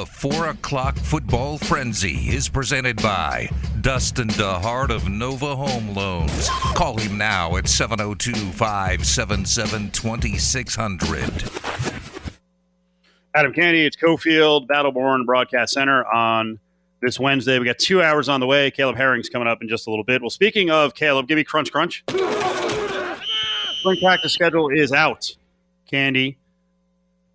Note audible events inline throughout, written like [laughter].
The 4 o'clock football frenzy is presented by Dustin DeHart of Nova Home Loans. Call him now at 702 577 2600. Adam Candy, it's Cofield Battleborn Broadcast Center on this Wednesday. We got two hours on the way. Caleb Herring's coming up in just a little bit. Well, speaking of Caleb, give me crunch, crunch. Spring practice schedule is out. Candy,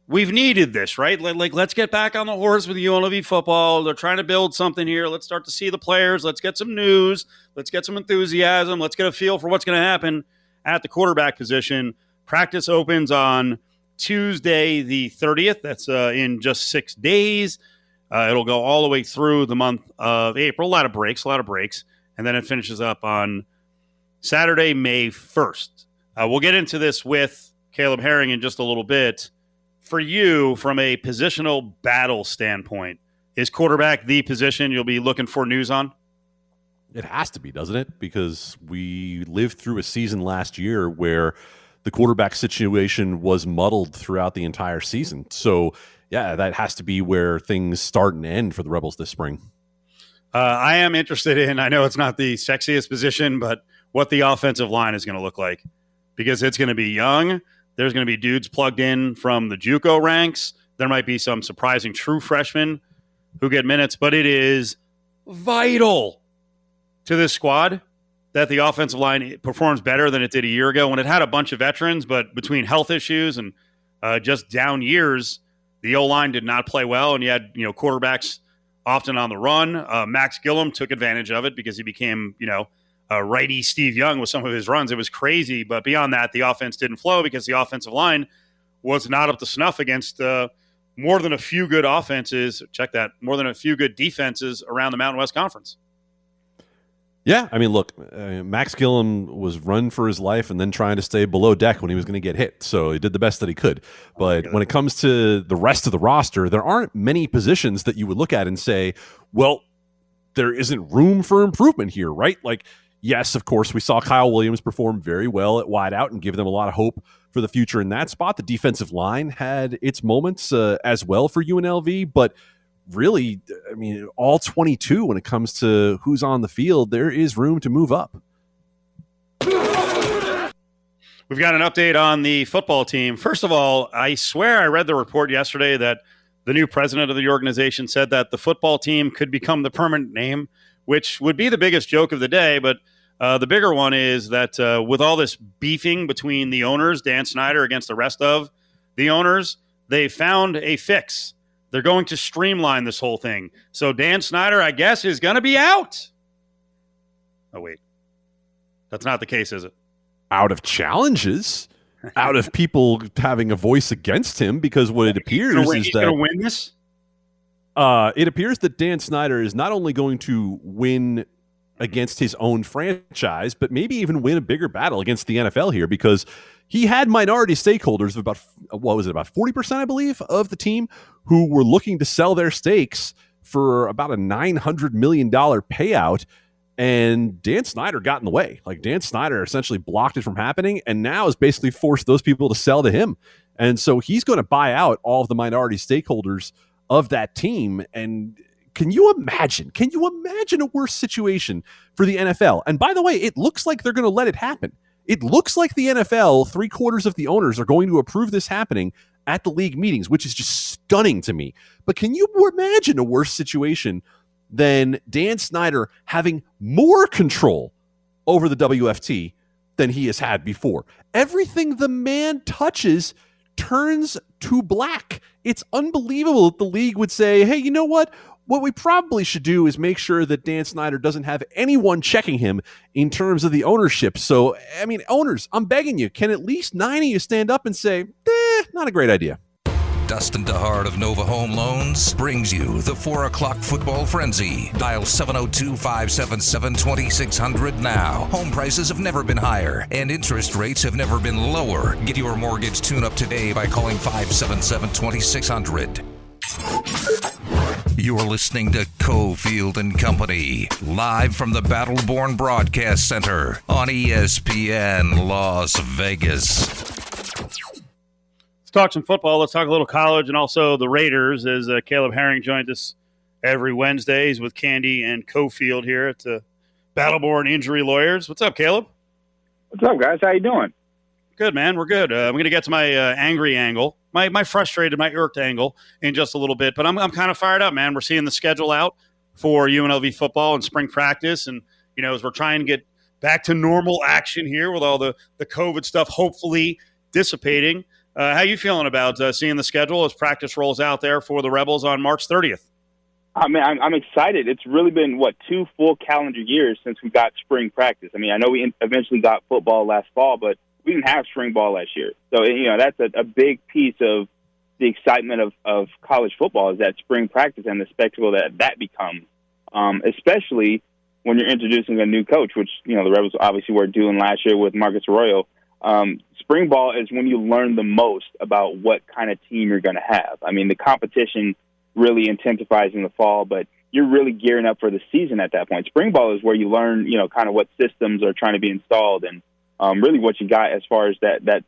we've needed this, right? Like, like, let's get back on the horse with UNLV football. They're trying to build something here. Let's start to see the players. Let's get some news. Let's get some enthusiasm. Let's get a feel for what's going to happen at the quarterback position. Practice opens on Tuesday, the 30th. That's uh, in just six days. Uh, it'll go all the way through the month of April. A lot of breaks, a lot of breaks. And then it finishes up on Saturday, May 1st. Uh, we'll get into this with Caleb Herring in just a little bit. For you, from a positional battle standpoint, is quarterback the position you'll be looking for news on? It has to be, doesn't it? Because we lived through a season last year where the quarterback situation was muddled throughout the entire season. So, yeah, that has to be where things start and end for the Rebels this spring. Uh, I am interested in, I know it's not the sexiest position, but what the offensive line is going to look like because it's going to be young. There's going to be dudes plugged in from the Juco ranks. There might be some surprising true freshmen who get minutes, but it is vital to this squad that the offensive line performs better than it did a year ago when it had a bunch of veterans, but between health issues and uh, just down years, the O line did not play well, and you had you know quarterbacks often on the run. Uh, Max Gilliam took advantage of it because he became you know uh, righty Steve Young with some of his runs. It was crazy, but beyond that, the offense didn't flow because the offensive line was not up to snuff against uh, more than a few good offenses. Check that, more than a few good defenses around the Mountain West Conference. Yeah, I mean, look, uh, Max Gilliam was run for his life and then trying to stay below deck when he was going to get hit. So he did the best that he could. But when it comes to the rest of the roster, there aren't many positions that you would look at and say, well, there isn't room for improvement here, right? Like yes, of course, we saw Kyle Williams perform very well at wideout and give them a lot of hope for the future in that spot. The defensive line had its moments uh, as well for UNLV, but really, I mean, all 22 when it comes to who's on the field, there is room to move up. We've got an update on the football team. First of all, I swear I read the report yesterday that the new president of the organization said that the football team could become the permanent name, which would be the biggest joke of the day, but uh, the bigger one is that uh, with all this beefing between the owners, Dan Snyder against the rest of the owners, they found a fix. They're going to streamline this whole thing. So Dan Snyder, I guess, is going to be out. Oh, wait. That's not the case, is it? Out of challenges, out of people having a voice against him, because what it appears win, is he's that. going to win this? Uh, it appears that Dan Snyder is not only going to win against his own franchise, but maybe even win a bigger battle against the NFL here because he had minority stakeholders of about what was it about 40% I believe of the team who were looking to sell their stakes for about a 900 million dollar payout and Dan Snyder got in the way. Like Dan Snyder essentially blocked it from happening and now has basically forced those people to sell to him. And so he's going to buy out all of the minority stakeholders of that team and can you imagine? Can you imagine a worse situation for the NFL? And by the way, it looks like they're going to let it happen. It looks like the NFL, three quarters of the owners are going to approve this happening at the league meetings, which is just stunning to me. But can you imagine a worse situation than Dan Snyder having more control over the WFT than he has had before? Everything the man touches turns to black. It's unbelievable that the league would say, hey, you know what? What we probably should do is make sure that Dan Snyder doesn't have anyone checking him in terms of the ownership. So, I mean, owners, I'm begging you, can at least nine of you stand up and say, eh, not a great idea? Dustin DeHart of Nova Home Loans brings you the 4 o'clock football frenzy. Dial 702 577 2600 now. Home prices have never been higher, and interest rates have never been lower. Get your mortgage tune up today by calling 577 2600. You're listening to Cofield and Company, live from the Battleborn Broadcast Center on ESPN Las Vegas. Let's talk some football. Let's talk a little college and also the Raiders. As uh, Caleb Herring joined us every Wednesdays with Candy and Cofield here at the Battleborn Injury Lawyers. What's up, Caleb? What's up, guys? How you doing? Good, man. We're good. Uh, I'm going to get to my uh, angry angle, my my frustrated, my irked angle in just a little bit. But I'm I'm kind of fired up, man. We're seeing the schedule out for UNLV football and spring practice, and you know as we're trying to get back to normal action here with all the the COVID stuff, hopefully dissipating. Uh, how you feeling about uh, seeing the schedule as practice rolls out there for the Rebels on March 30th? I mean, I'm, I'm excited. It's really been what two full calendar years since we got spring practice. I mean, I know we eventually got football last fall, but we didn't have spring ball last year. So you know that's a, a big piece of the excitement of, of college football is that spring practice and the spectacle that that becomes, um, especially when you're introducing a new coach, which you know the Rebels obviously were doing last year with Marcus Arroyo. Um, spring ball is when you learn the most about what kind of team you're going to have. I mean, the competition really intensifies in the fall, but you're really gearing up for the season at that point. Spring ball is where you learn, you know, kind of what systems are trying to be installed and um, really what you got as far as that that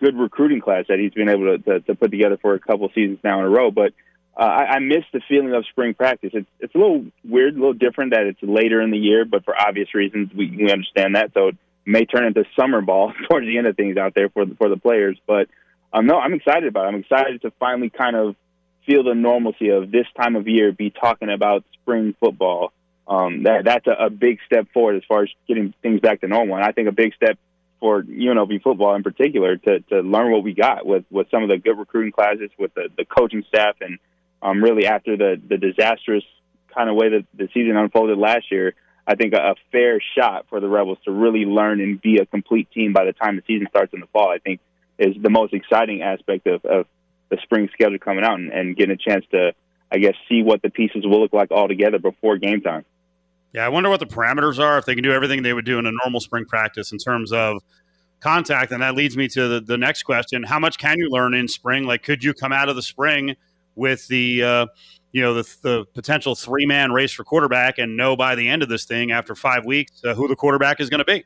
good recruiting class that he's been able to, to, to put together for a couple seasons now in a row. But uh, I, I miss the feeling of spring practice. It's it's a little weird, a little different that it's later in the year, but for obvious reasons we, we understand that. So it may turn into summer ball [laughs] towards the end of things out there for the, for the players. But um, no, I'm excited about it. I'm excited to finally kind of feel the normalcy of this time of year be talking about spring football. Um, that that's a, a big step forward as far as getting things back to normal. And I think a big step for UNLV football in particular to to learn what we got with with some of the good recruiting classes, with the, the coaching staff, and um, really after the the disastrous kind of way that the season unfolded last year. I think a, a fair shot for the Rebels to really learn and be a complete team by the time the season starts in the fall. I think is the most exciting aspect of, of the spring schedule coming out and, and getting a chance to, I guess, see what the pieces will look like all together before game time. Yeah, I wonder what the parameters are if they can do everything they would do in a normal spring practice in terms of contact. And that leads me to the, the next question: How much can you learn in spring? Like, could you come out of the spring with the uh, you know the, the potential three man race for quarterback and know by the end of this thing after five weeks uh, who the quarterback is going to be?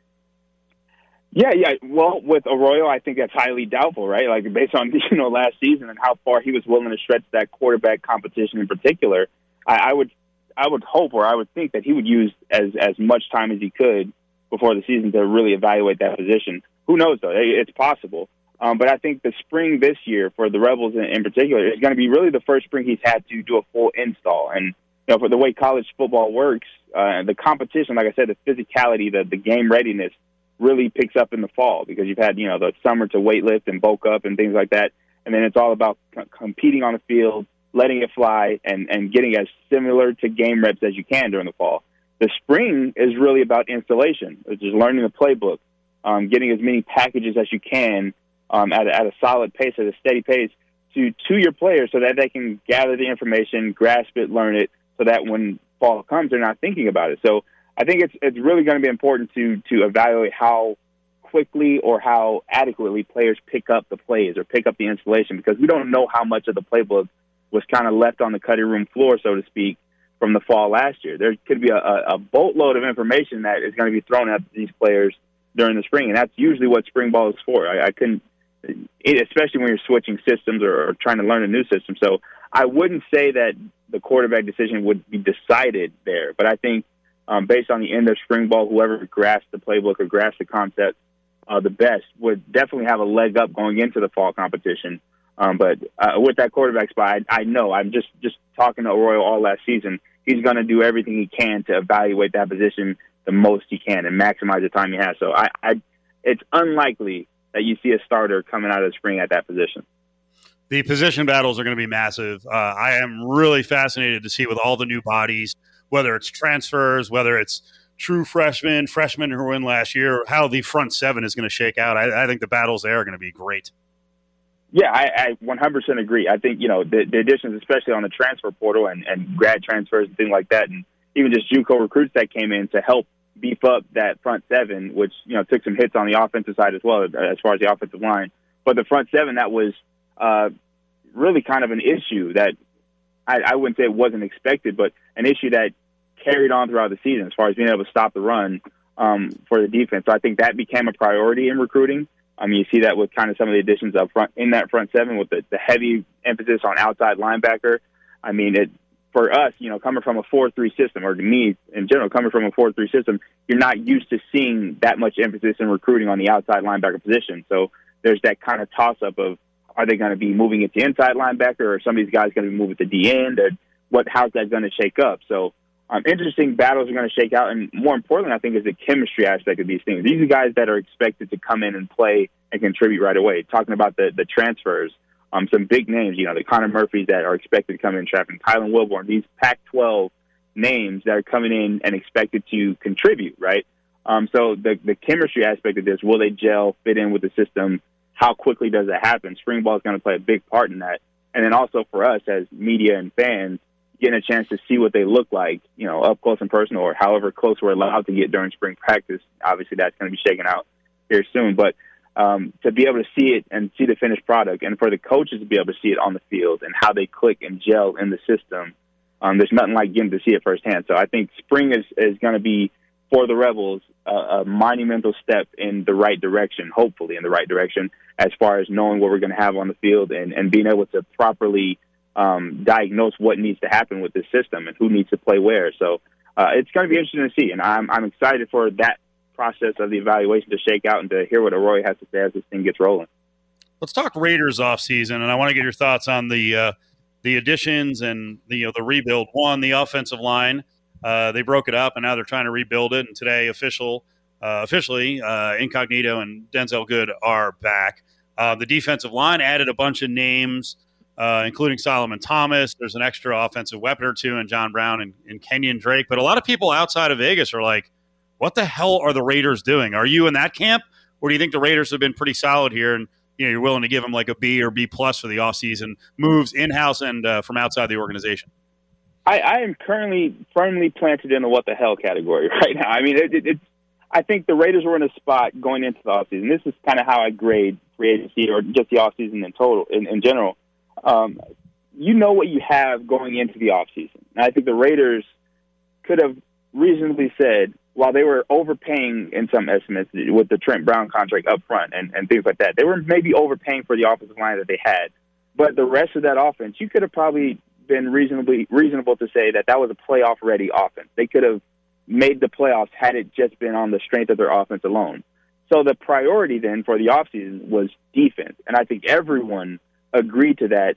Yeah, yeah. Well, with Arroyo, I think that's highly doubtful, right? Like based on [laughs] you know last season and how far he was willing to stretch that quarterback competition in particular, I, I would, I would hope or I would think that he would use as as much time as he could before the season to really evaluate that position. Who knows though? It's possible. Um, but I think the spring this year for the Rebels in, in particular is going to be really the first spring he's had to do a full install. And you know, for the way college football works, uh, the competition, like I said, the physicality, the the game readiness really picks up in the fall because you've had you know the summer to weight lift and bulk up and things like that, and then it's all about c- competing on the field, letting it fly, and and getting as similar to game reps as you can during the fall. The spring is really about installation, which is learning the playbook, um, getting as many packages as you can um, at, at a solid pace, at a steady pace, to to your players so that they can gather the information, grasp it, learn it, so that when fall comes, they're not thinking about it. So I think it's it's really going to be important to to evaluate how quickly or how adequately players pick up the plays or pick up the installation because we don't know how much of the playbook was kind of left on the cutting room floor, so to speak, from the fall last year. There could be a, a boatload of information that is going to be thrown at these players during the spring, and that's usually what spring ball is for. I, I couldn't, especially when you're switching systems or, or trying to learn a new system. So I wouldn't say that the quarterback decision would be decided there, but I think um, based on the end of spring ball, whoever grasped the playbook or grasped the concept uh, the best would definitely have a leg up going into the fall competition. Um, but uh, with that quarterback spot, I, I know I'm just just talking to Arroyo all last season. He's going to do everything he can to evaluate that position the most he can and maximize the time he has. So I, I it's unlikely that you see a starter coming out of the spring at that position. The position battles are going to be massive. Uh, I am really fascinated to see with all the new bodies whether it's transfers, whether it's true freshmen, freshmen who were in last year, how the front seven is going to shake out. I, I think the battles there are going to be great. Yeah, I, I 100% agree. I think, you know, the, the additions, especially on the transfer portal and, and grad transfers and things like that, and even just JUCO recruits that came in to help beef up that front seven, which, you know, took some hits on the offensive side as well, as far as the offensive line. But the front seven, that was uh, really kind of an issue that I, I wouldn't say it wasn't expected, but an issue that carried on throughout the season as far as being able to stop the run um, for the defense. So I think that became a priority in recruiting. I mean, you see that with kind of some of the additions up front in that front seven with the, the heavy emphasis on outside linebacker. I mean, it for us, you know, coming from a four-three system, or to me in general, coming from a four-three system, you're not used to seeing that much emphasis in recruiting on the outside linebacker position. So there's that kind of toss-up of are they going to be moving into inside linebacker, or some of these guys going to be moving to D end, or what? How's that going to shake up? So um, interesting battles are going to shake out, and more importantly, I think is the chemistry aspect of these things. These are guys that are expected to come in and play and contribute right away. Talking about the the transfers, um, some big names, you know, the Connor Murphys that are expected to come in, traffic, Kylan Wilborn, these Pac-12 names that are coming in and expected to contribute, right? Um, so the the chemistry aspect of this, will they gel, fit in with the system? How quickly does it happen? Spring ball is going to play a big part in that, and then also for us as media and fans getting a chance to see what they look like, you know, up close and personal, or however close we're allowed to get during spring practice. Obviously, that's going to be shaken out here soon. But um, to be able to see it and see the finished product, and for the coaches to be able to see it on the field and how they click and gel in the system, um, there's nothing like getting to see it firsthand. So I think spring is is going to be for the Rebels a, a monumental step in the right direction, hopefully in the right direction, as far as knowing what we're going to have on the field and, and being able to properly um, diagnose what needs to happen with this system and who needs to play where. So uh, it's going to be interesting to see, and I'm I'm excited for that process of the evaluation to shake out and to hear what Arroyo has to say as this thing gets rolling. Let's talk Raiders off season, and I want to get your thoughts on the uh, the additions and the you know, the rebuild. One, the offensive line. Uh, they broke it up, and now they're trying to rebuild it. And today, official uh, officially, uh, Incognito and Denzelle Good are back. Uh, the defensive line added a bunch of names uh, including Solomon Thomas. There's an extra offensive weapon or two in John Brown and, and Kenyon Drake. But a lot of people outside of Vegas are like, what the hell are the Raiders doing? Are you in that camp? Or do you think the Raiders have been pretty solid here and you know, you're willing to give them like a B or B plus for the offseason moves in house and uh, from outside the organization? I, I, am currently firmly planted in the what the hell category [laughs] right now. I mean, it, it, it's I think the Raiders were in a spot going into the offseason. This is kind of how I grade free agency or just the offseason in total, in, in general um, you know what you have going into the offseason. And I think the Raiders could have reasonably said, while they were overpaying in some estimates with the Trent Brown contract up front and, and things like that, they were maybe overpaying for the offensive line that they had. But the rest of that offense, you could have probably been reasonably reasonable to say that that was a playoff ready offense. They could have made the playoffs had it just been on the strength of their offense alone. So the priority then for the offseason was defense. And I think everyone – agreed to that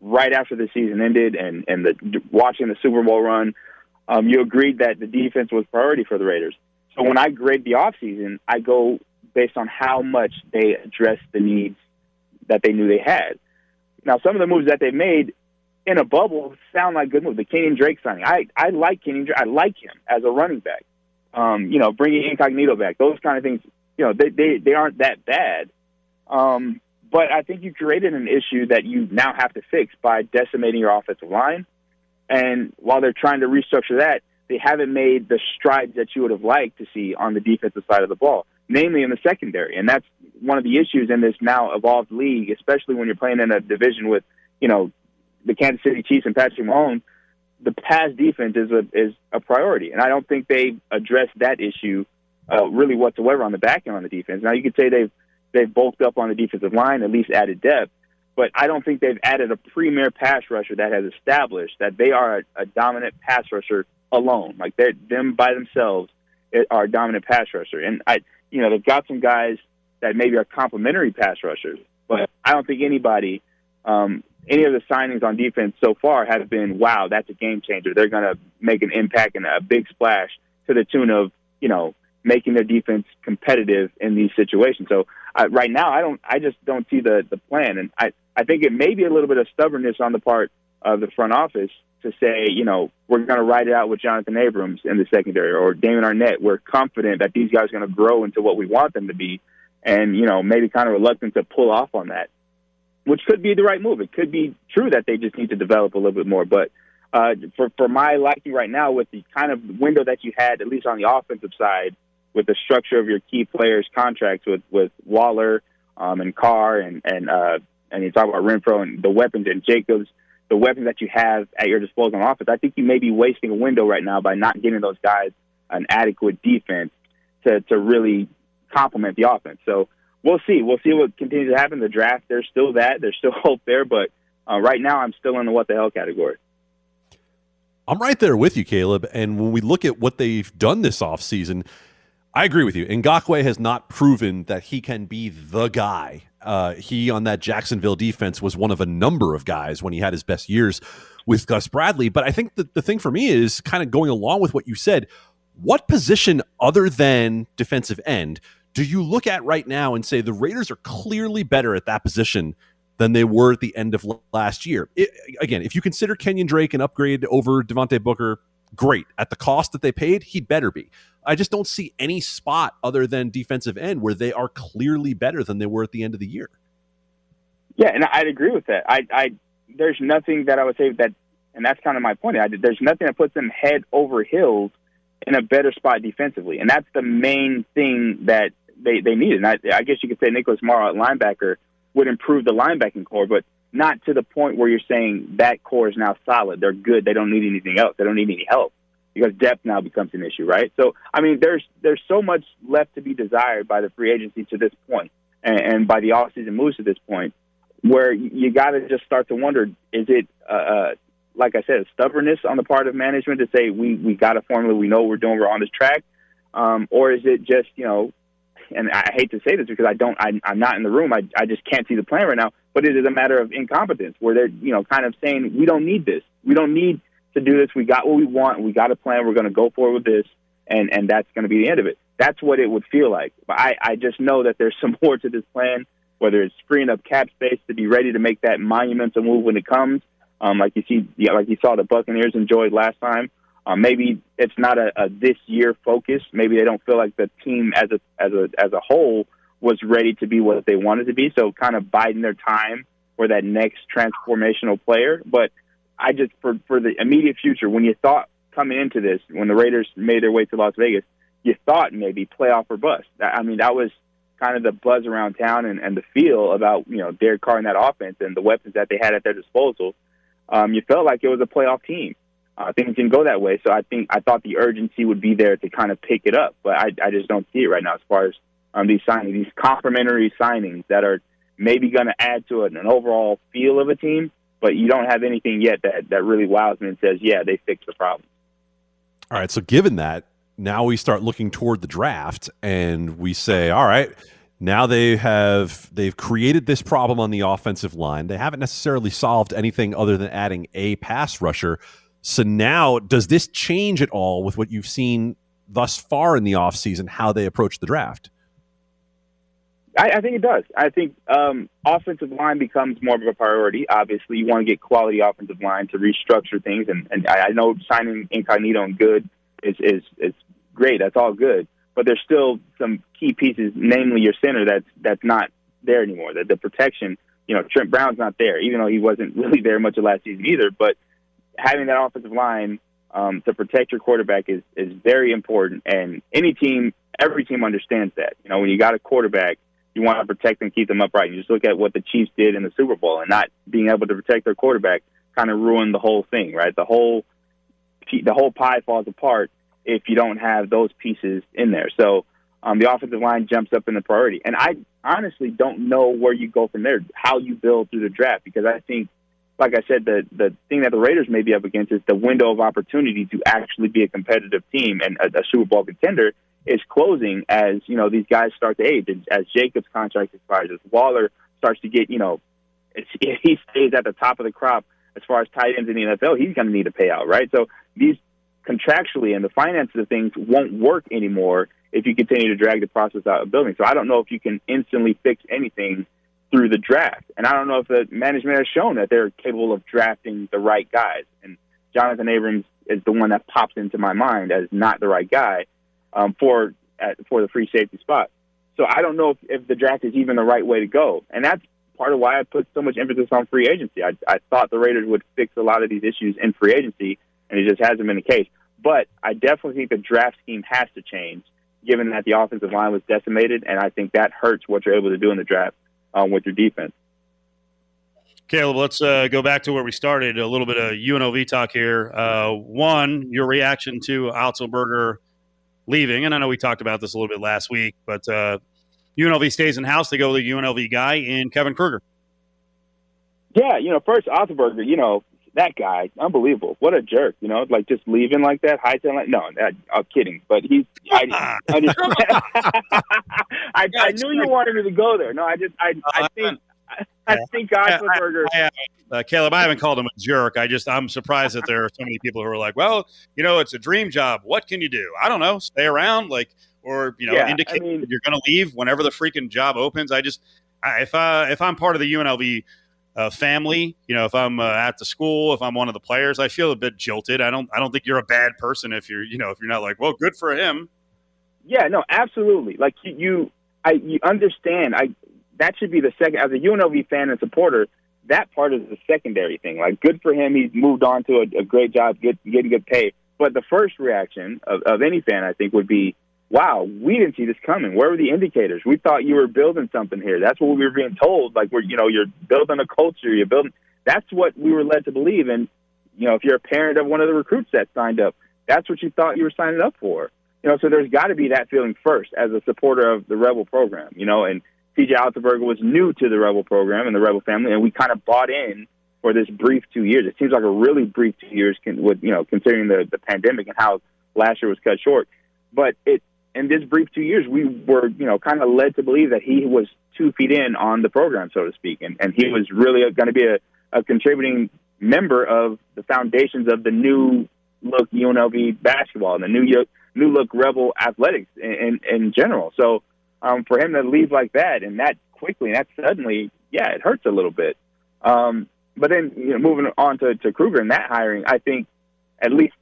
right after the season ended and and the watching the Super Bowl run. Um, you agreed that the defense was priority for the Raiders. So when I grade the offseason, I go based on how much they addressed the needs that they knew they had. Now, some of the moves that they made in a bubble sound like good moves. The Kenyon Drake signing, I I like Kenyon Drake. I like him as a running back. Um, you know, bringing Incognito back, those kind of things. You know, they they they aren't that bad. Um, but I think you created an issue that you now have to fix by decimating your offensive line. And while they're trying to restructure that, they haven't made the strides that you would have liked to see on the defensive side of the ball, namely in the secondary. And that's one of the issues in this now evolved league, especially when you're playing in a division with, you know, the Kansas City Chiefs and Patrick Mahomes. The pass defense is a is a priority, and I don't think they've addressed that issue uh, really whatsoever on the back end on the defense. Now you could say they've they've bulked up on the defensive line, at least added depth. But I don't think they've added a premier pass rusher that has established that they are a, a dominant pass rusher alone. Like they're them by themselves are a dominant pass rusher. And I, you know, they've got some guys that maybe are complementary pass rushers, but I don't think anybody, um, any of the signings on defense so far have been, wow, that's a game changer. They're going to make an impact and a big splash to the tune of, you know, making their defense competitive in these situations. So right now, I don't. I just don't see the the plan, and I I think it may be a little bit of stubbornness on the part of the front office to say, you know, we're going to ride it out with Jonathan Abrams in the secondary or Damon Arnette. We're confident that these guys are going to grow into what we want them to be, and you know, maybe kind of reluctant to pull off on that, which could be the right move. It could be true that they just need to develop a little bit more, but. Uh, for for my liking right now, with the kind of window that you had, at least on the offensive side, with the structure of your key players' contracts with with Waller um, and Carr and and uh, and you talk about Renfrow and the weapons and Jacobs, the weapons that you have at your disposal on offense. I think you may be wasting a window right now by not giving those guys an adequate defense to to really complement the offense. So we'll see. We'll see what continues to happen. The draft, there's still that. There's still [laughs] hope there, but uh, right now, I'm still in the what the hell category. I'm right there with you, Caleb. And when we look at what they've done this offseason, I agree with you. Ngakoue has not proven that he can be the guy. Uh, he on that Jacksonville defense was one of a number of guys when he had his best years with Gus Bradley. But I think that the thing for me is kind of going along with what you said. What position other than defensive end do you look at right now and say the Raiders are clearly better at that position than they were at the end of last year? It, again, if you consider Kenyon Drake an upgrade over Devontae Booker, great. At the cost that they paid, he'd better be. I just don't see any spot other than defensive end where they are clearly better than they were at the end of the year. Yeah, and I'd agree with that. I, I there's nothing that I would say that, and that's kind of my point. I, there's nothing that puts them head over heels in a better spot defensively, and that's the main thing that they they needed. And I, I guess you could say Nicholas Morrow at linebacker would improve the linebacking corps, but not to the point where you're saying that corps is now solid. They're good. They don't need anything else. They don't need any help because depth now becomes an issue, right? So, I mean, there's there's so much left to be desired by the free agency to this point, and, and by the offseason moves to this point, where you got to just start to wonder: is it, uh, uh, like I said, stubbornness on the part of management to say we we got a formula, we know what we're doing, we're on this track, um, or is it just you know and I hate to say this because I don't, I, I'm not in the room. I, I just can't see the plan right now. But it is a matter of incompetence where they're, you know, kind of saying we don't need this. We don't need to do this. We got what we want. We got a plan. We're going to go forward with this, and and that's going to be the end of it. That's what it would feel like. But I, I just know that there's [laughs] some more to this plan. Whether it's freeing up cap space to be ready to make that monumental move when it comes, um, like you see, yeah, like you saw the Buccaneers enjoyed last time, uh, maybe it's not a, a this year focus. Maybe they don't feel like the team as a as a as a whole was ready to be what they wanted to be. So kind of biding their time for that next transformational player. But I just for for the immediate future, when you thought coming into this, when the Raiders made their way to Las Vegas, you thought maybe playoff or bust. I mean, that was kind of the buzz around town and, and the feel about you know Derek Carr and that offense and the weapons that they had at their disposal. Um, you felt like it was a playoff team uh, things didn't go that way. So I think I thought the urgency would be there to kind of pick it up, but I, I just don't see it right now as far as um, these signings, these complementary signings that are maybe going to add to it, an overall feel of a team. But you don't have anything yet that that really wows me and says, yeah, they fixed the problem. All right. So given that, now we start looking toward the draft, and we say, all right. Now they have they've created this problem on the offensive line. They haven't necessarily solved anything other than adding a pass rusher. So now, does this change at all with what you've seen thus far in the offseason, how they approach the draft? I, I think it does. I think um, offensive line becomes more of a priority. Obviously, you want to get quality offensive line to restructure things, and, and I, I know signing Incognito and Good is, is is great. That's all good, but there's still some key pieces, namely your center, that's that's not there anymore. That the protection, you know, Trent Brown's not there, even though he wasn't [laughs] really there much of last season either. But having that offensive line um, to protect your quarterback is is very important. And any team, every team understands that. You know, when you got a quarterback, you want to protect and keep them upright. You just look at what the Chiefs did in the Super Bowl, and not being able to protect their quarterback kind of ruined the whole thing, right? The whole the whole pie falls apart if you don't have those pieces in there. So um, the offensive line jumps up in the priority. And I honestly don't know where you go from there, how you build through the draft, because I think like I said, the the thing that the Raiders may be up against is the window of opportunity to actually be a competitive team and a, a Super Bowl contender is closing as you know these guys start to age, as Jacobs' contract expires, as Waller starts to get you know, if [laughs] he stays at the top of the crop as far as tight ends in the NFL, he's going to need a payout, right? So these contractually and the finances of things won't work anymore if you continue to drag the process out of building. So I don't know if you can instantly fix anything through the draft. And I don't know if the management has shown that they're capable of drafting the right guys. And Jonathan Abrams is the one that pops into my mind as not the right guy um, for at, for the free safety spot. So I don't know if, if the draft is even the right way to go. And that's part of why I put so much emphasis on free agency. I, I thought the Raiders would fix a lot of these issues in free agency, and it just hasn't been the case. But I definitely think the draft scheme has to change, given that the offensive line was decimated, and I think that hurts what you're able to do in the draft um, with your defense. Caleb, let's uh, go back to where we started. A little bit of UNLV talk here. Uh, one, your reaction to Otzelberger leaving, and I know we talked about this a little bit last week, but uh, UNLV stays in house. They go with the UNLV guy in Kevin Kruger. Yeah, you know, first Otzelberger, you know, that guy, unbelievable. What a jerk, you know, like just leaving like that, hightailing like no, that, I'm kidding, but he's I [laughs] I, just, [laughs] I, I knew you wanted me to go there. No, I just I I think I think Otzelberger. Uh, Caleb, I haven't called him a jerk. I just I'm surprised that there are so many people who are like, well, you know, it's a dream job. What can you do? I don't know. Stay around, like, or you know, Yeah, indicate I mean- you're going to leave whenever the freaking job opens. I just I, if I if I'm part of the UNLV uh, family, you know, if I'm uh, at the school, if I'm one of the players, I feel a bit jilted. I don't I don't think you're a bad person if you're you know if you're not like, well, good for him. Yeah, no, absolutely. Like you, you I you understand. I that should be the second as a UNLV fan and supporter. That part is the secondary thing. Like, good for him. He's moved on to a, a great job, get, getting good pay. But the first reaction of, of any fan, I think, would be, "Wow, we didn't see this coming. Where were the indicators? We thought you were building something here. That's what we were being told. Like, we're you know, you're building a culture. You're building. That's what we were led to believe. And you know, if you're a parent of one of the recruits that signed up, that's what you thought you were signing up for. You know, so there's got to be that feeling first as a supporter of the Rebel program. You know, and TJ Otzelberger was new to the Rebel program and the Rebel family, and we kind of bought in for this brief two years. It seems like a really brief two years, con- with you know, considering the the pandemic and how last year was cut short. But it in this brief two years, we were you know kind of led to believe that he was two feet in on the program, so to speak, and and he was really going to be a, a contributing member of the foundations of the new look UNLV basketball and the new new look Rebel athletics in, in, in general. So um, for him to leave like that and that quickly and that suddenly, yeah, it hurts a little bit. Um, but then you know, moving on to, to Kruger and that hiring, I think at least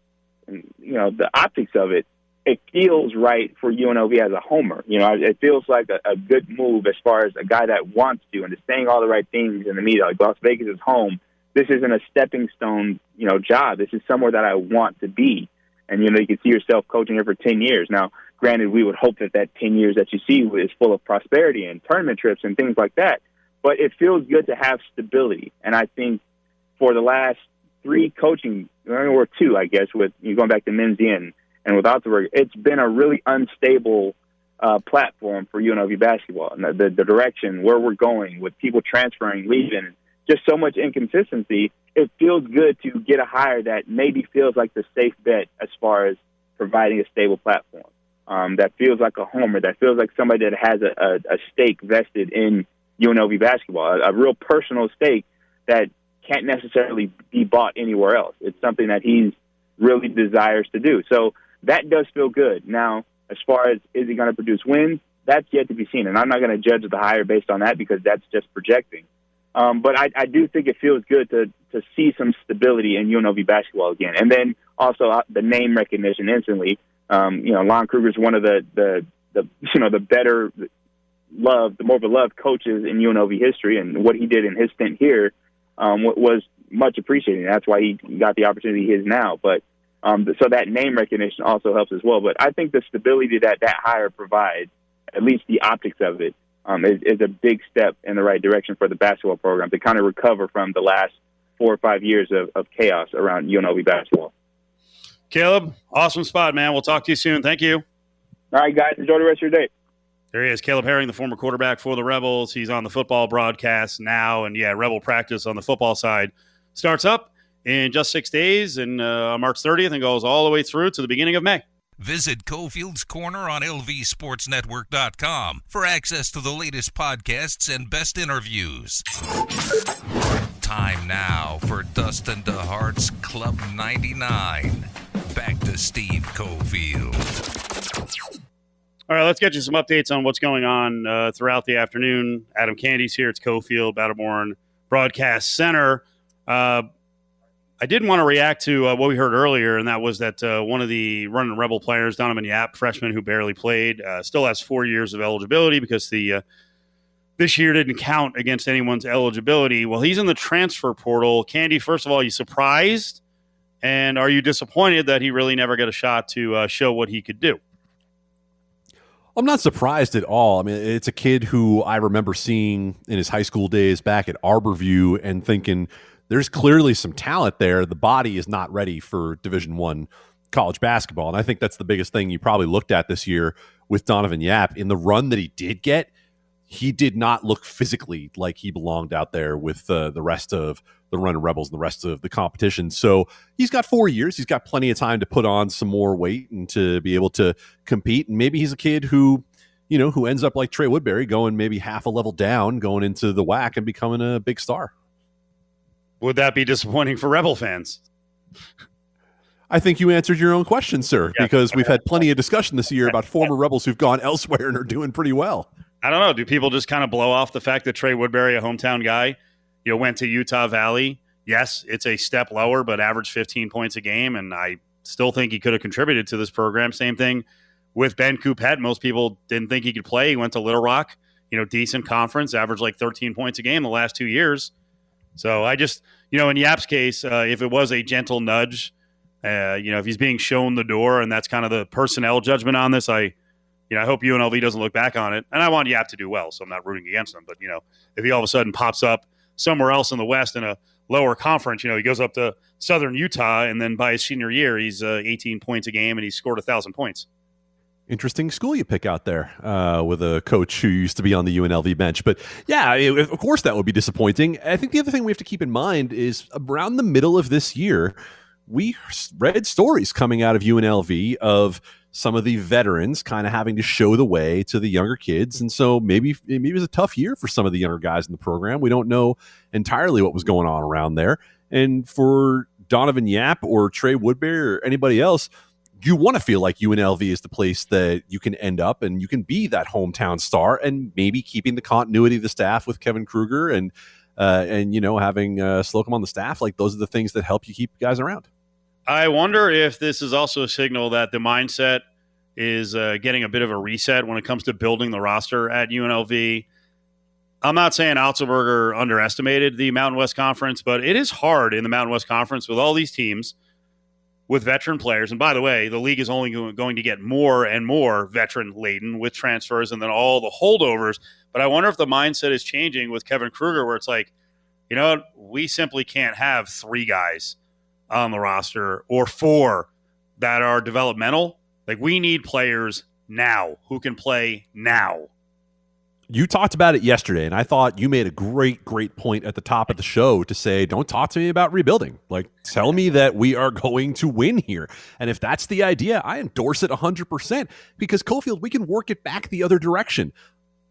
you know the optics of it, it feels right for UNLV as a homer. You know, it feels like a, a good move as far as a guy that wants to and is saying all the right things in the media. Like Las Vegas is home. This isn't a stepping stone, you know, job. This is somewhere that I want to be. And you know, you can see yourself coaching here for ten years. Now, granted, we would hope that that ten years that you see is full of prosperity and tournament trips and things like that. But it feels good to have stability. And I think for the last three coaching or two, I guess, with you going back to Menzies and, and with Otterberg, it's been a really unstable uh, platform for UNLV basketball. And the, the, the direction where we're going with people transferring, leaving, just so much inconsistency. It feels good to get a hire that maybe feels like the safe bet as far as providing a stable platform. Um, that feels like a homer. That feels like somebody that has a, a, a stake vested in UNLV basketball, a, a real personal stake that can't necessarily be bought anywhere else. It's something that he's really desires to do. So that does feel good. Now, as far as is he going to produce wins, that's yet to be seen. And I'm not going to judge the hire based on that because that's just projecting. Um, but I, I do think it feels good to to see some stability in UNLV basketball again, and then also uh, the name recognition instantly. Um, you know, Lon Kruger's one of the, the the you know the better loved, the more beloved coaches in UNLV history, and what he did in his stint here um, was much appreciated. That's why he got the opportunity he is now. But um, so that name recognition also helps as well. But I think the stability that that hire provides, at least the optics of it, um, is, is a big step in the right direction for the basketball program to kind of recover from the last four or five years of, of chaos around UNLV basketball. Caleb, awesome spot, man. We'll talk to you soon. Thank you. All right, guys, enjoy the rest of your day. There he is, Caleb Herring, the former quarterback for the Rebels. He's on the football broadcast now, and yeah, Rebel practice on the football side starts up in just six days, and uh, March 30th, and goes all the way through to the beginning of May. Visit Cofield's Corner on LVSportsNetwork.com for access to the latest podcasts and best interviews. Time now for Dustin DeHart's Club 99. Back to Steve Cofield. All right, let's get you some updates on what's going on uh, throughout the afternoon. Adam Candy's here. It's Cofield, Battleborn Broadcast Center. Uh, I did want to react to uh, what we heard earlier, and that was that uh, one of the running Rebel players, Donovan Yap, freshman who barely played, uh, still has four years of eligibility because the uh, this year didn't count against anyone's eligibility. Well, he's in the transfer portal. Candy, first of all, you surprised? And are you disappointed that he really never got a shot to uh, show what he could do? I'm not surprised at all. I mean, it's a kid who I remember seeing in his high school days back at Arborview and thinking there's clearly some talent there. The body is not ready for Division One college basketball, and I think that's the biggest thing you probably looked at this year with Donovan Yap in the run that he did get. He did not look physically like he belonged out there with uh, the rest of the running rebels and the rest of the competition. So he's got four years. He's got plenty of time to put on some more weight and to be able to compete. And maybe he's a kid who, you know, who ends up like Trey Woodbury, going maybe half a level down, going into the WAC and becoming a big star. Would that be disappointing for Rebel fans? I think you answered your own question, sir, yeah. because we've had plenty of discussion this year about former Rebels who've gone elsewhere and are doing pretty well. I don't know. Do people just kind of blow off the fact that Trey Woodbury, a hometown guy, you know, went to Utah Valley? Yes, it's a step lower, but averaged 15 points a game, and I still think he could have contributed to this program. Same thing with Ben Coupet. Most people didn't think he could play. He went to Little Rock, you know, decent conference, averaged like 13 points a game the last two years. So I just, you know, in Yap's case, uh, if it was a gentle nudge, uh, you know, if he's being shown the door and that's kind of the personnel judgment on this, I, you know, I hope UNLV doesn't look back on it. And I want Yap to do well, so I'm not rooting against him. But, you know, if he all of a sudden pops up somewhere else in the West in a lower conference, you know, he goes up to Southern Utah and then by his senior year, he's uh, 18 points a game and he's scored a 1,000 points. Interesting school you pick out there uh, with a coach who used to be on the UNLV bench. But yeah, it, of course that would be disappointing. I think the other thing we have to keep in mind is around the middle of this year, we read stories coming out of UNLV of some of the veterans kind of having to show the way to the younger kids. And so maybe, maybe it was a tough year for some of the younger guys in the program. We don't know entirely what was going on around there. And for Donovan Yap or Trey Woodbury or anybody else, you want to feel like UNLV is the place that you can end up and you can be that hometown star and maybe keeping the continuity of the staff with Kevin Kruger and uh, and you know having uh, Slocum on the staff like those are the things that help you keep guys around. I wonder if this is also a signal that the mindset is uh, getting a bit of a reset when it comes to building the roster at UNLV. I'm not saying Otzelberger underestimated the Mountain West Conference, but it is hard in the Mountain West Conference with all these teams with veteran players. And by the way, the league is only going to get more and more veteran laden with transfers and then all the holdovers. But I wonder if the mindset is changing with Kevin Kruger, where it's like, you know, we simply can't have three guys on the roster or four that are developmental. Like we need players now who can play now. You talked about it yesterday, and I thought you made a great, great point at the top of the show to say, don't talk to me about rebuilding. Like, tell me that we are [laughs] going to win here. And if that's the idea, I endorse it 100% because Cofield, we can work it back the other direction.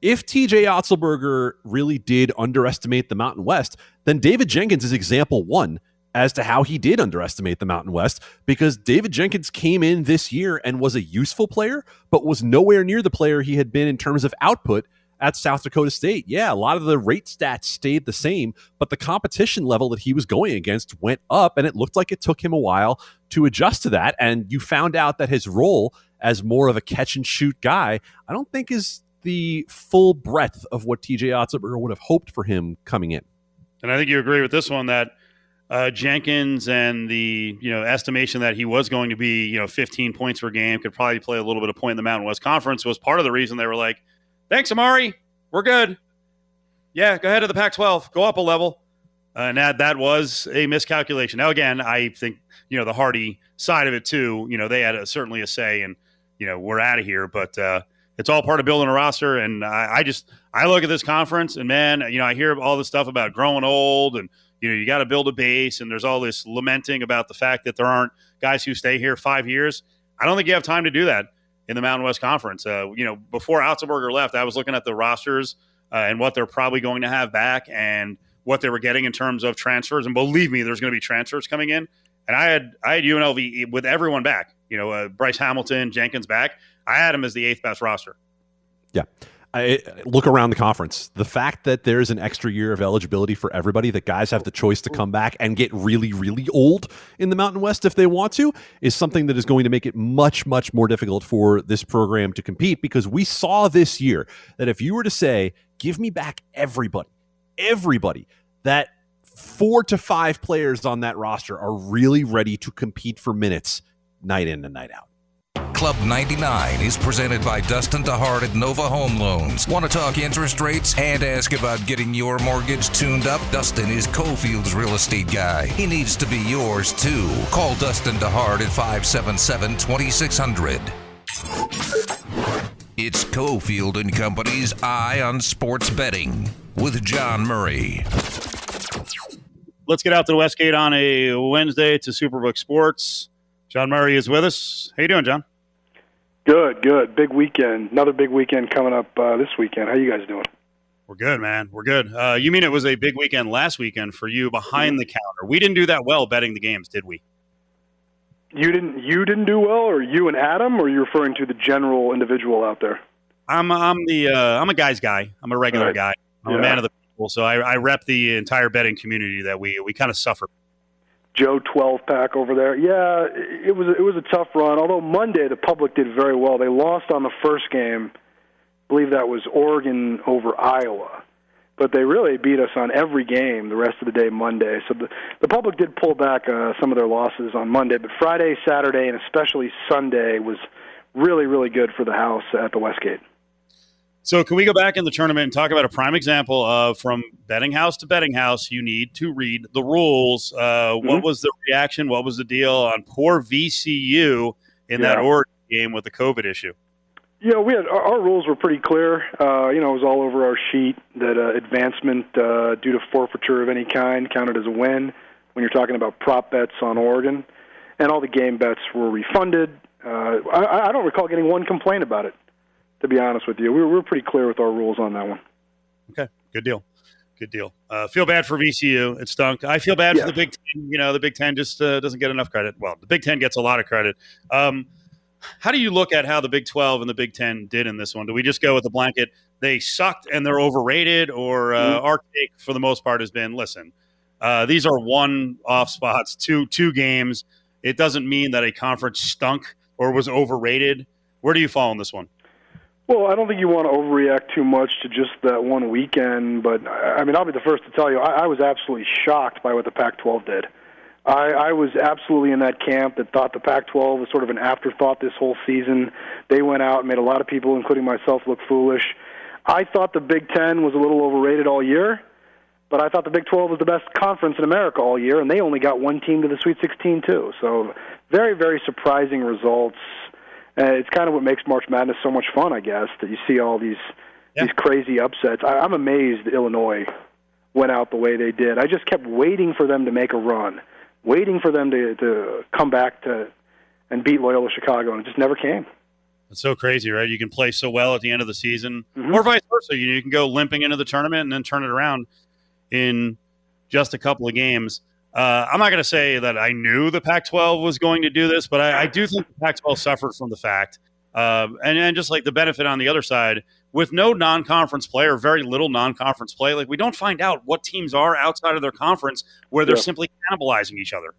If TJ Otzelberger really did underestimate the Mountain West, then David Jenkins is example one as to how he did underestimate the Mountain West because David Jenkins came in this year and was a useful player, but was nowhere near the player he had been in terms of output at South Dakota State. Yeah, a lot of the rate stats stayed the same, but the competition level that he was going against went up, and it looked like it took him a while to adjust to that. And you found out that his role as more of a catch and shoot guy, I don't think is the full breadth of what TJ Otzelberger would have hoped for him coming in. And I think you agree with this one that uh, Jenkins and the you know estimation that he was going to be you know 15 points per game could probably play a little bit of point in the Mountain West Conference was part of the reason they were like, thanks Amauri, we're good. Yeah, go ahead to the Pac-12, go up a level, uh, and that that was a miscalculation. Now again, I think you know the Hardy side of it too. You know they had a, certainly a say, and you know we're out of here, but. Uh, it's all part of building a roster, and I, I just I look at this conference, and man, you know I hear all this stuff about growing old and you know, you got to build a base, and there's all this lamenting about the fact that there aren't guys who stay here five years. I don't think you have time to do that in the Mountain West Conference. Uh, you know, before Otzelberger left, I was looking at the rosters uh, and what they're probably going to have back and what they were getting in terms of transfers. And believe me, there's going to be transfers coming in. And I had I had UNLV with everyone back. You know, uh, Bryce Hamilton, Jenkins back. I had him as the eighth best roster. Yeah. I, look around the conference. The fact that there's an extra year of eligibility for everybody, that guys have the choice to come back and get really, really old in the Mountain West if they want to, is something that is going to make it much, much more difficult for this program to compete. Because we saw this year that if you were to say, give me back everybody, everybody, that four to five players on that roster are really ready to compete for minutes night in and night out. Club 99 is presented by Dustin DeHart at Nova Home Loans. Want to talk interest rates and ask about getting your mortgage tuned up? Dustin is Cofield's real estate guy. He needs to be yours too. Call Dustin DeHart at 577 2600. It's Cofield and Company's Eye on Sports Betting with John Murray. Let's get out to the Westgate on a Wednesday to Superbook Sports. John Murray is with us. How you doing, John? Good, good. Big weekend. Another big weekend coming up uh, this weekend. How you guys doing? We're good, man. We're good. Uh, you mean it was a big weekend last weekend for you behind the counter? We didn't do that well betting the games, did we? You didn't. You didn't do well, or you and Adam, or are you referring to the general individual out there? I'm I'm the uh, I'm a guy's guy. I'm a regular Right. guy. I'm Yeah. a man of the people, so I, I rep the entire betting community that we we kind of suffer. Joe twelve pack over there. Yeah, it was it was a tough run. Although Monday the public did very well. They lost on the first game. I believe that was Oregon over Iowa. But they really beat us on every game the rest of the day Monday. So the the public did pull back uh, some of their losses on Monday, but Friday, Saturday, and especially Sunday was really really good for the house at the Westgate. So can we go back in the tournament and talk about a prime example of from betting house to betting house? You need to read the rules. Uh, What Mhm. was the reaction? What was the deal on poor VCU in that Oregon game with the COVID issue? Know, we had our, our rules were pretty clear. Uh, you know, it was all over our sheet that uh, advancement uh, due to forfeiture of any kind counted as a win when you're talking about prop bets on Oregon, and all the game bets were refunded. Uh, I, I don't recall getting one complaint about it. To be honest with you, we were, we were pretty clear with our rules on that one. Okay, good deal. Good deal. Uh, feel bad for VCU. It stunk. I feel bad Yeah. for the Big Ten. You know, the Big Ten just uh, doesn't get enough credit. Well, the Big Ten gets a lot of credit. Um, how do you look at how the Big 12 and the Big Ten did in this one? Do we just go with the blanket? They sucked and they're overrated, or uh, Mhm. our take for the most part has been, listen, uh, these are one-off spots, two two games. It doesn't mean that a conference stunk or was overrated. Where do you fall on this one? Well, I don't think you want to overreact too much to just that one weekend, but I mean, I'll be the first to tell you, I, I was absolutely shocked by what the Pac-12 did. I, I was absolutely in that camp that thought the Pac-12 was sort of an afterthought this whole season. They went out and made a lot of people, including myself, look foolish. I thought the Big Ten was a little overrated all year, but I thought the Big 12 was the best conference in America all year, and they only got one team to the Sweet 16 too. So, very, very surprising results. Uh, it's kind of what makes March Madness so much fun, I guess, that you see all these Yeah. these crazy upsets. I, I'm amazed Illinois went out the way they did. I just kept waiting for them to make a run, waiting for them to to come back to and beat Loyola Chicago, and it just never came. It's so crazy, right? You can play so well at the end of the season, Mhm. or vice versa. You, you can go limping into the tournament and then turn it around in just a couple of games. Uh, I'm not going to say that I knew the Pac-12 was going to do this, but I, I do think the Pac-12 suffered from the fact, uh, and, and just like the benefit on the other side, with no non-conference play or very little non-conference play, like we don't find out what teams are outside of their conference where they're Yeah. simply cannibalizing each other.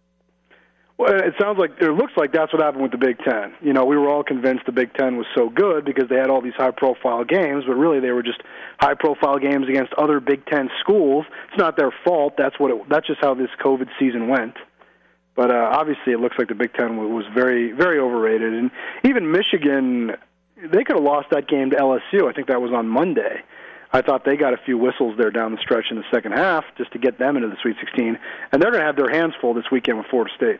Well, it sounds like it looks like that's what happened with the Big Ten. You know, we were all convinced the Big Ten was so good because they had all these high-profile games, but really they were just high-profile games against other Big Ten schools. It's not their fault. That's what it, that's just how this COVID season went. But uh, obviously, it looks like the Big Ten was very very overrated, and even Michigan, they could have lost that game to LSU. I think that was on Monday. I thought they got a few whistles there down the stretch in the second half just to get them into the Sweet 16, and they're going to have their hands full this weekend with Florida State.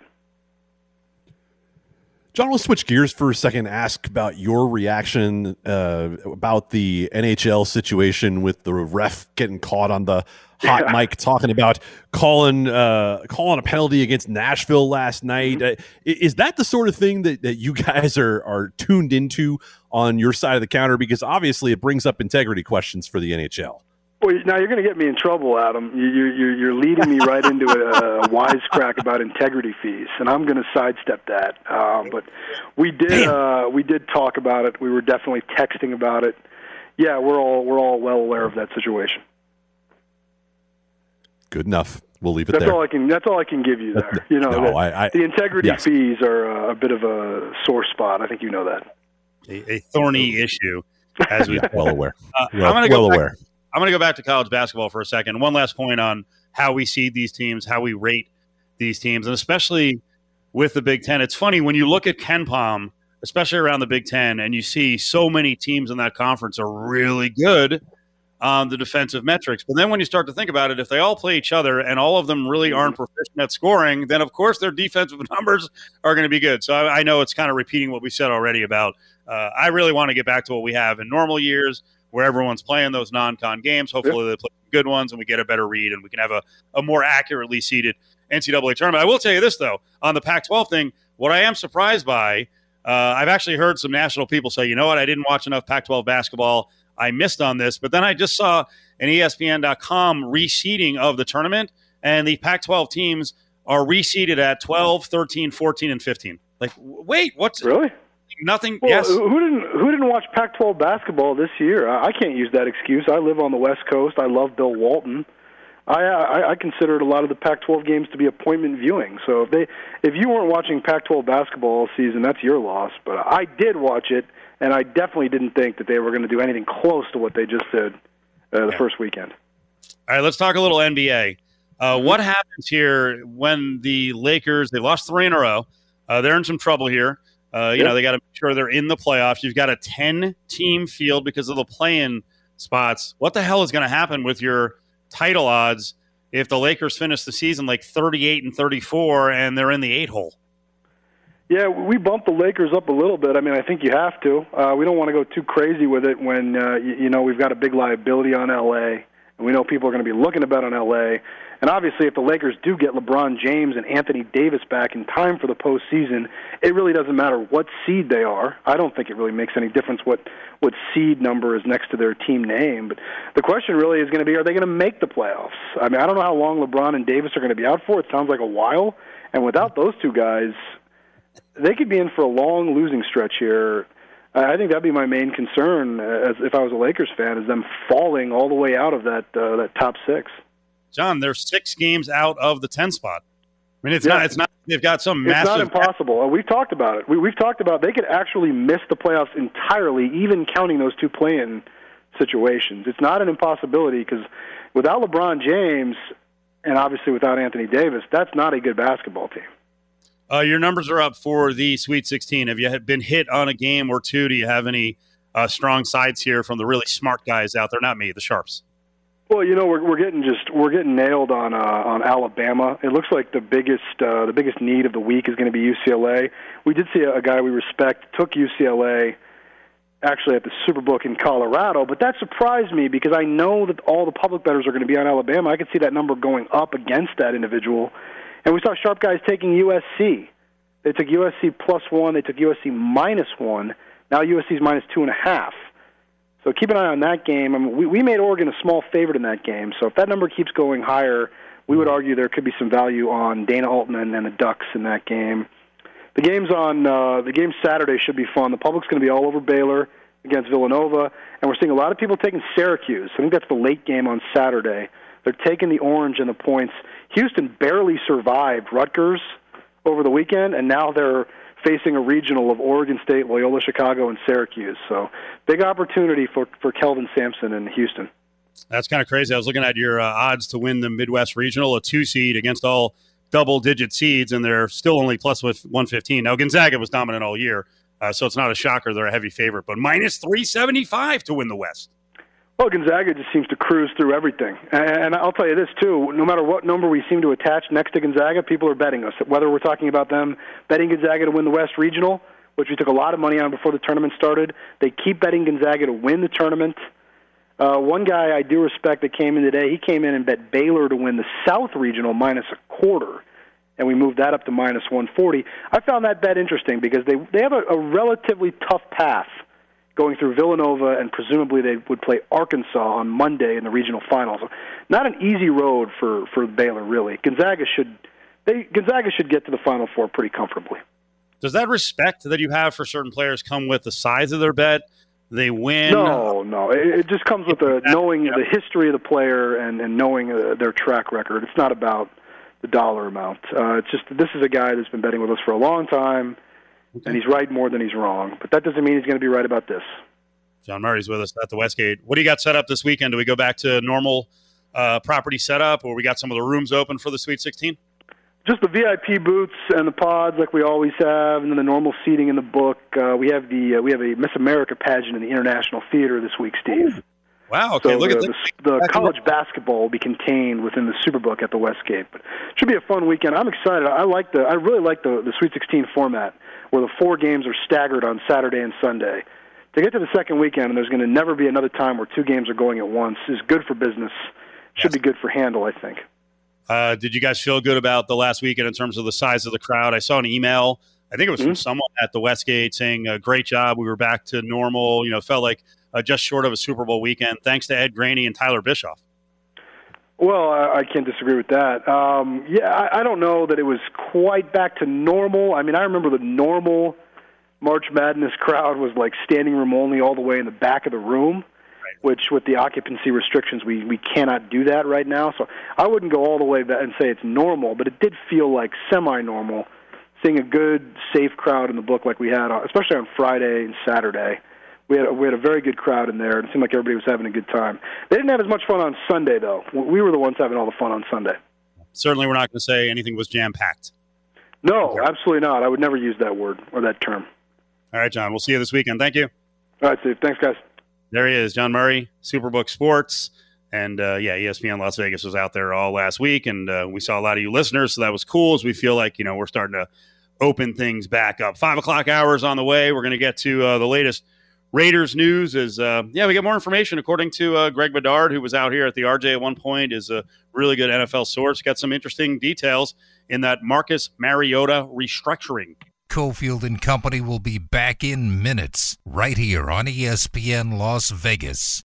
John, we'll switch gears for a second. Ask about your reaction uh, about the NHL situation with the ref getting caught on the hot Yeah. mic talking about calling uh, calling a penalty against Nashville last night. Uh, is that the sort of thing that, that you [laughs] guys are are tuned into on your side of the counter? Because obviously it brings up integrity questions for the NHL. Well, now you're going to get me in trouble, Adam. You, you, you're, you're leading me right into a, a [laughs] wisecrack about integrity fees, and I'm going to sidestep that. Um, but we did uh, we did talk about it. We were definitely texting about it. Yeah, we're all we're all well aware of that situation. Good enough. We'll leave it That's there. all I can. That's all I can give you there. You know, No, the, I- I- the integrity yes. fees are uh, a bit of a sore spot. I think you know that. A, a thorny issue, as we Yeah, well aware. Uh, Well, I'm going to go well back, aware. I'm going to go back to college basketball for a second. One last point on how we seed these teams, how we rate these teams, and especially with the Big Ten. It's funny when you look at KenPom, especially around the Big Ten, and you see so many teams in that conference are really good on the defensive metrics. But then when you start to think about it, if they all play each other and all of them really aren't proficient at scoring, then of course their defensive [laughs] numbers are going to be good. So I, I know it's kind of repeating what we said already about uh, I really want to get back to what we have in normal years, where everyone's playing those non-con games. Hopefully, they play good ones, and we get a better read, and we can have a, a more accurately seeded NCAA tournament. I will tell you this though, on the Pac-12 thing, what I am surprised by, uh, I've actually heard some national people say, you know what, I didn't watch enough Pac-12 basketball. I missed on this, but then I just saw an ESPN.com reseeding of the tournament, and the Pac 12 teams are reseeded at 12, 13, 14, and 15. Like, wait, what's really? Nothing. Well, yes. Who didn't Who didn't watch Pac-12 basketball this year? I can't use that excuse. I live on the West Coast. I love Bill Walton. I, I I considered a lot of the Pac-12 games to be appointment viewing. So if they if you weren't watching Pac-12 basketball all season, that's your loss. But I did watch it, and I definitely didn't think that they were going to do anything close to what they just did uh, the Yeah. first weekend. All right, let's talk a little NBA. Uh, what happens here when the Lakers they lost three in a row? Uh, they're in some trouble here. Uh, you Yep. know they got to make sure they're in the playoffs. You've got a ten-team field because of the play-in spots. What the hell is going to happen with your title odds if the Lakers finish the season like thirty-eight and thirty-four and they're in the eight hole? Yeah, we bumped the Lakers up a little bit. I mean, I think you have to. Uh, we don't want to go too crazy with it when uh, you, you know we've got a big liability on LA, and we know people are going to be looking to bet on LA. And obviously, if the Lakers do get LeBron James and Anthony Davis back in time for the postseason, it really doesn't matter what seed they are. I don't think it really makes any difference what what seed number is next to their team name. But the question really is going to be: Are they going to make the playoffs? I mean, I don't know how long LeBron and Davis are going to be out for. It sounds like a while. And without those two guys, they could be in for a long losing stretch here. I think that'd be my main concern, as if I was a Lakers fan, is them falling all the way out of that uh, that top six. John, they're six games out of the ten spot. I mean, it's Yeah. not. It's not. They've got some It's not impossible. Uh, We've talked about it. We, we've talked about they could actually miss the playoffs entirely, even counting those two play-in situations. It's not an impossibility because without LeBron James and obviously without Anthony Davis, that's not a good basketball team. Uh, your numbers are up for the Sweet 16. Have you been hit on a game or two? Do you have any uh, strong sides here from the really smart guys out there? Not me, the sharps. Well, you know, we're we're getting just we're getting nailed on uh, on Alabama. It looks like the biggest uh, the biggest need of the week is going to be UCLA. We did see a, a guy we respect took UCLA actually at the Superbook in Colorado, but that surprised me because I know that all the public bettors are going to be on Alabama. I could see that number going up against that individual, and we saw sharp guys taking USC. They took USC plus one. They took USC minus one. Now USC's minus two and a half. So keep an eye on that game. I mean, we, we made Oregon a small favorite in that game. So if that number keeps going higher, we would argue there could be some value on Dana Altman and the Ducks in that game. The games on uh, the game Saturday should be fun. The public's going to be all over Baylor against Villanova, and we're seeing a lot of people taking Syracuse. I think that's the late game on Saturday. They're taking the orange and the points. Houston barely survived Rutgers over the weekend, and now they're facing a regional of Oregon State, Loyola Chicago, and Syracuse. So big opportunity for for Kelvin Sampson in Houston. That's kind of crazy. I was looking at your uh, odds to win the Midwest Regional, a two seed against all double digit seeds, and they're still only plus with 115. Now, Gonzaga was dominant all year, uh, so it's not a shocker. They're a heavy favorite, but minus 375 to win the West. Well, Gonzaga just seems to cruise through everything. And I'll tell you this, too. No matter what number we seem to attach next to Gonzaga, people are betting us. Whether we're talking about them betting Gonzaga to win the West Regional, which we took a lot of money on before the tournament started, they keep betting Gonzaga to win the tournament. Uh, one guy I do respect that came in today, he came in and bet Baylor to win the South Regional minus a quarter, and we moved that up to minus 140. I found that bet interesting because they they have a, a relatively tough path going through Villanova, and presumably they would play Arkansas on Monday in the regional finals. Not an easy road for for Baylor, really. Gonzaga should they Gonzaga should get to the Final Four pretty comfortably. Does that respect that you have for certain players come with the size of their bet? They win. No, no, it, it just comes with the knowing the history of the player and and knowing uh, their track record. It's not about the dollar amount. Uh, it's just this is a guy that's been betting with us for a long time, and he's right more than he's wrong. But that doesn't mean he's going to be right about this. John Murray's with us at the Westgate. What do you got set up this weekend? Do we go back to normal uh, property setup, or we got some of the rooms open for the Sweet 16? Just the VIP booths and the pods, like we always have, and then the normal seating in the book. Uh, we have the uh, we have a Miss America pageant in the International Theater this week, Steve. Wow. Okay. so look the, at this. the, the college basketball will be contained within the Superbook at the Westgate. But it should be a fun weekend. I'm excited. I like the I really like the the Sweet 16 format. Where the four games are staggered on Saturday and Sunday. To get to the second weekend, and there's going to never be another time where two games are going at once, is good for business. Should be good for handle, I think. Uh, did you guys feel good about the last weekend in terms of the size of the crowd? I saw an email. I think it was mm-hmm. from someone at the Westgate saying, uh, "Great job. We were back to normal. You know, felt like uh, just short of a Super Bowl weekend, thanks to Ed Graney and Tyler Bischoff." Well, I, I can't disagree with that. Um, yeah, I, I don't know that it was quite back to normal. I mean, I remember the normal March Madness crowd was like standing room only all the way in the back of the room, right. which with the occupancy restrictions, we we cannot do that right now. So I wouldn't go all the way and say it's normal, but it did feel like semi-normal. Seeing a good, safe crowd in the book like we had, especially on Friday and Saturday we had a, we had a very good crowd in there. It seemed like everybody was having a good time. They didn't have as much fun on Sunday though. We were the ones having all the fun on Sunday. Certainly, we're not going to say anything was jam packed. No, absolutely not. I would never use that word or that term. All right, John. We'll see you this weekend. Thank you. All right, Steve. Thanks, guys. There he is, John Murray, Superbook Sports. And uh, yeah, ESPN Las Vegas was out there all last week, and uh, we saw a lot of you listeners, so that was cool. As we feel like you know we're starting to open things back up. Five o'clock hours on the way. We're going to get to uh, the latest Raiders news is uh, yeah, we get more information according to uh, Greg Bedard, who was out here at the RJ at one point, is a really good NFL source. Got some interesting details in that Marcus Mariota restructuring. Cofield and Company will be back in minutes right here on ESPN Las Vegas.